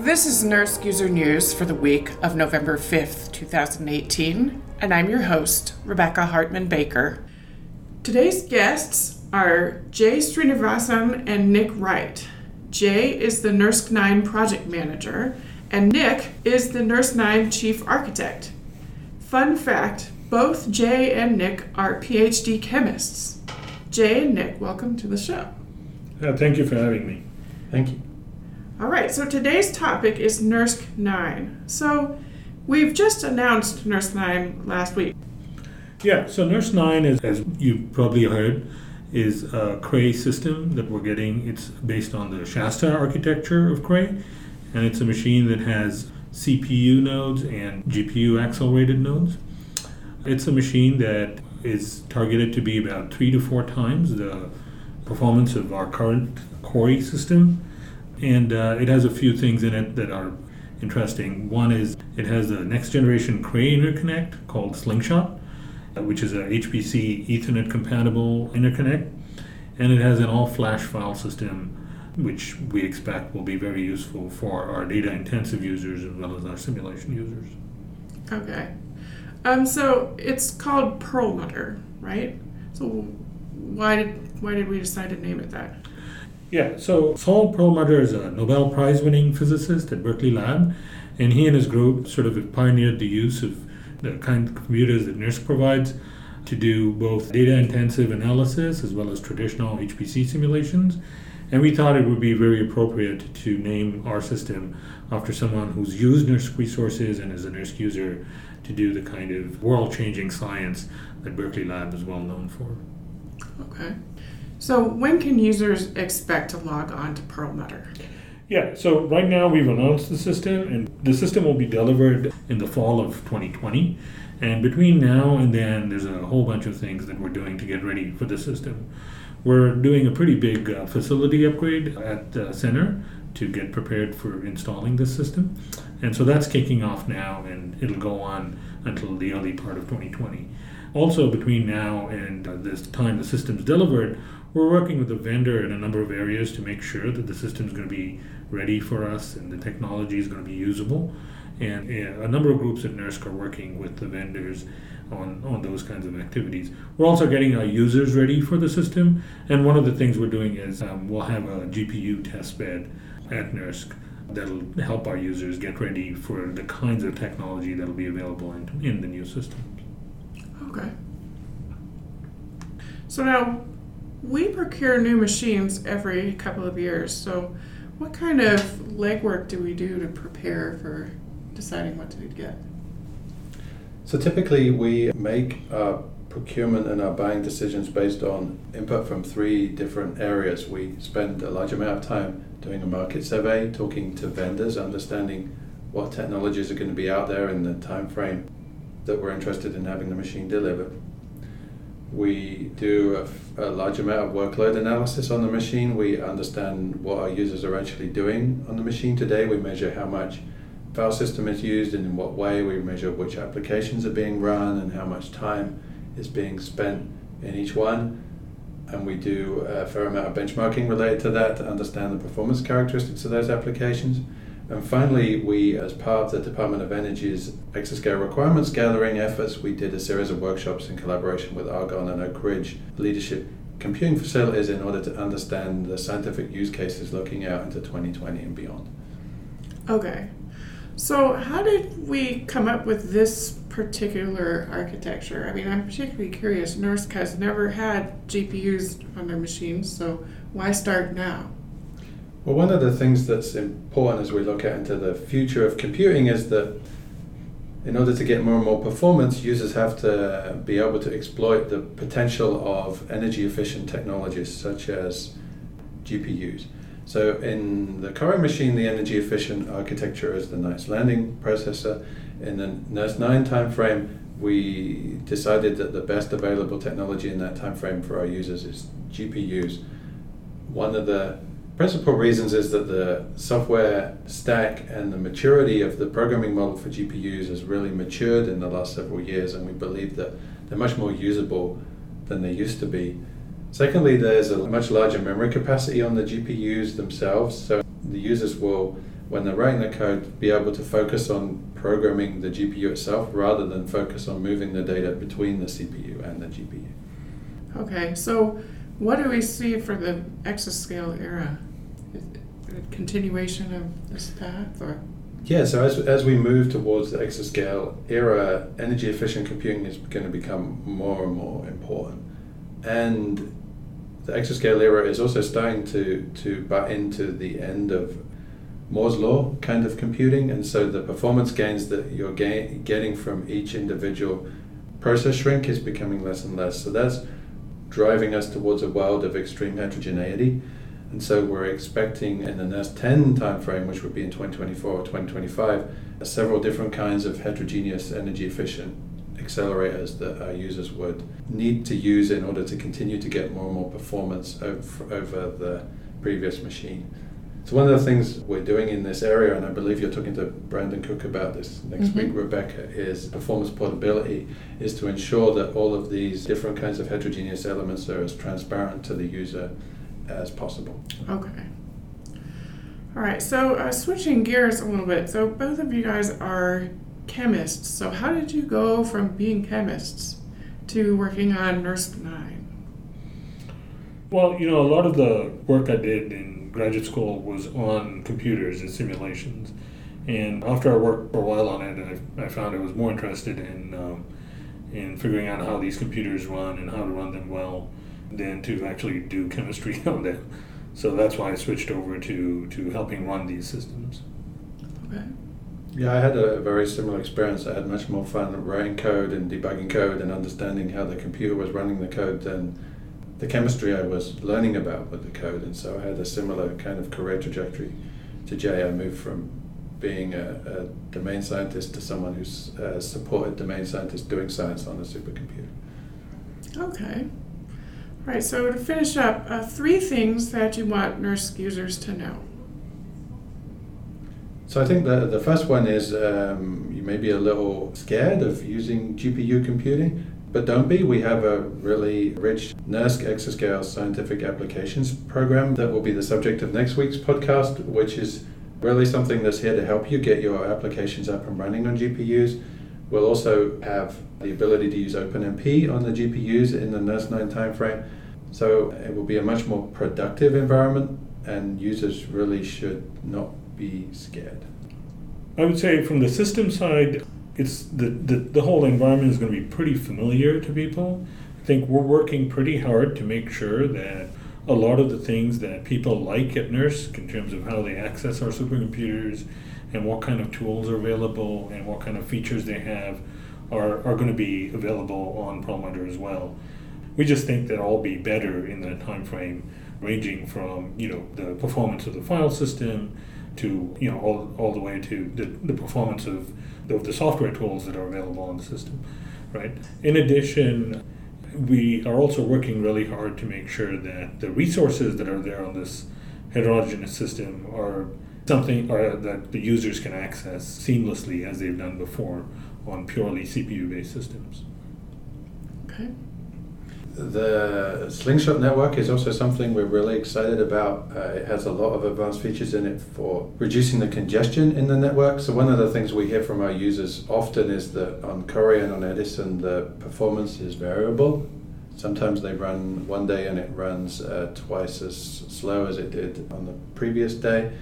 This is NERSC User News for the week of November 5th, 2018, and I'm your host, Rebecca Hartman Baker. Today's guests are Jay Srinivasan and Nick Wright. Jay is the NERSC 9 project manager, and Nick is the NERSC 9 chief architect. Fun fact both Jay and Nick are PhD chemists. Jay and Nick, welcome to the show. Uh, thank you for having me. Thank you. All right, so today's topic is NERSC 9. So we've just announced NERSC 9 last week. Yeah, so NERSC 9 is, as you've probably heard, is a Cray system that we're getting. It's based on the Shasta architecture of Cray, and it's a machine that has CPU nodes and GPU accelerated nodes. It's a machine that is targeted to be about three to four times the performance of our current Cori system and uh, it has a few things in it that are interesting. One is it has a next generation Cray interconnect called Slingshot, uh, which is a HPC Ethernet compatible interconnect, and it has an all flash file system, which we expect will be very useful for our data intensive users as well as our simulation users. Okay. Um, so it's called Perlmutter, right? So why did why did we decide to name it that? Yeah, so Saul Perlmutter is a Nobel Prize winning physicist at Berkeley Lab, and he and his group sort of pioneered the use of the kind of computers that NERSC provides to do both data intensive analysis as well as traditional HPC simulations. And we thought it would be very appropriate to name our system after someone who's used NERSC resources and is a NERSC user to do the kind of world changing science that Berkeley Lab is well known for. Okay. So when can users expect to log on to Perlmutter? Yeah, so right now we've announced the system, and the system will be delivered in the fall of 2020. And between now and then, there's a whole bunch of things that we're doing to get ready for the system. We're doing a pretty big uh, facility upgrade at the center to get prepared for installing this system. And so that's kicking off now, and it'll go on until the early part of 2020. Also, between now and uh, this time the system's delivered, we're working with the vendor in a number of areas to make sure that the system is going to be ready for us and the technology is going to be usable. And a number of groups at NERSC are working with the vendors on, on those kinds of activities. We're also getting our users ready for the system. And one of the things we're doing is um, we'll have a GPU test bed at NERSC that'll help our users get ready for the kinds of technology that'll be available in, in the new system. Okay. So now, we procure new machines every couple of years. So, what kind of legwork do we do to prepare for deciding what to get? So, typically, we make our procurement and our buying decisions based on input from three different areas. We spend a large amount of time doing a market survey, talking to vendors, understanding what technologies are going to be out there in the time frame that we're interested in having the machine delivered. We do a, a, large amount of workload analysis on the machine. We understand what our users are actually doing on the machine today. We measure how much file system is used and in what way. We measure which applications are being run and how much time is being spent in each one. And we do a fair amount of benchmarking related to that to understand the performance characteristics of those applications. And finally, we, as part of the Department of Energy's exascale requirements gathering efforts, we did a series of workshops in collaboration with Argonne and Oak Ridge leadership computing facilities in order to understand the scientific use cases looking out into 2020 and beyond. Okay. So, how did we come up with this particular architecture? I mean, I'm particularly curious. NERSC has never had GPUs on their machines, so why start now? Well, one of the things that's important as we look at into the future of computing is that in order to get more and more performance, users have to be able to exploit the potential of energy efficient technologies such as GPUs. So in the current machine, the energy efficient architecture is the Knights Landing processor. In the NERSC 9 timeframe, we decided that the best available technology in that time frame for our users is GPUs. One of the principal reasons is that the software stack and the maturity of the programming model for GPUs has really matured in the last several years, and we believe that they're much more usable than they used to be. Secondly, there's a much larger memory capacity on the GPUs themselves, so the users will when they're writing the code, be able to focus on programming the GPU itself rather than focus on moving the data between the CPU and the GPU. Okay, so what do we see for the exascale era? A continuation of this path or? Yeah, so as, as we move towards the exascale era, energy efficient computing is going to become more and more important. And the exascale era is also starting to, to butt into the end of Moore's law kind of computing, and so the performance gains that you're ga- getting from each individual process shrink is becoming less and less. So that's driving us towards a world of extreme heterogeneity. And so we're expecting in the NERSC 10 timeframe, which would be in 2024 or 2025, several different kinds of heterogeneous energy efficient accelerators that our users would need to use in order to continue to get more and more performance over, over the previous machine. So one of the things we're doing in this area, and I believe you're talking to Brandon Cook about this next mm-hmm. week, Rebecca, is performance portability, is to ensure that all of these different kinds of heterogeneous elements are as transparent to the user as possible. Okay. All right, so uh, switching gears a little bit. So both of you guys are chemists. So how did you go from being chemists to working on NERSC 9? Well, you know, a lot of the work I did in graduate school was on computers and simulations. And after I worked for a while on it, I, I found I was more interested in um, in figuring out how these computers run and how to run them well than to actually do chemistry on them. So that's why I switched over to, to helping run these systems. Okay. Yeah, I had a very similar experience. I had much more fun writing code and debugging code and understanding how the computer was running the code than the chemistry I was learning about with the code, and so I had a similar kind of career trajectory to Jay. I moved from being a, a domain scientist to someone who's uh, supported domain scientists doing science on a supercomputer. Okay. Right, so to finish up, uh, three things that you want NERSC users to know. So I think the, the first one is um, you may be a little scared of using GPU computing. But don't be. We have a really rich NERSC Exascale scientific applications program that will be the subject of next week's podcast, which is really something that's here to help you get your applications up and running on GPUs. We'll also have the ability to use OpenMP on the GPUs in the NERSC 9 timeframe. So it will be a much more productive environment, and users really should not be scared. I would say from the system side, it's the, the, the whole environment is going to be pretty familiar to people. I think we're working pretty hard to make sure that a lot of the things that people like at NERSC in terms of how they access our supercomputers and what kind of tools are available and what kind of features they have are, are going to be available on Perlmutter as well. We just think that all be better in the time frame ranging from you know the performance of the file system to you know all, all the way to the, the performance of of the software tools that are available on the system, right? In addition, we are also working really hard to make sure that the resources that are there on this heterogeneous system are something or that the users can access seamlessly as they've done before on purely CPU-based systems. Okay. The Slingshot network is also something we're really excited about. Uh, it has a lot of advanced features in it for reducing the congestion in the network. So, one of the things we hear from our users often is that on Cori and on Edison, the performance is variable. Sometimes they run one day and it runs uh, twice as slow as it did on the previous day.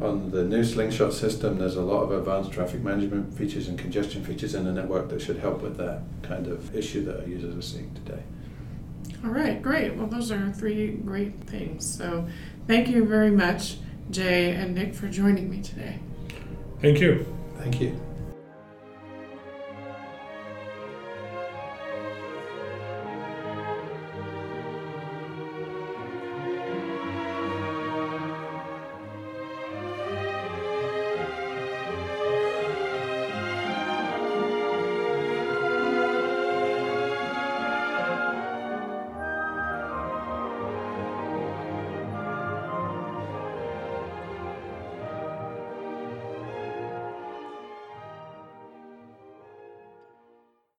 On the new Slingshot system, there's a lot of advanced traffic management features and congestion features in the network that should help with that kind of issue that our users are seeing today. All right, great. Well, those are three great things. So thank you very much, Jay and Nick, for joining me today. Thank you. Thank you.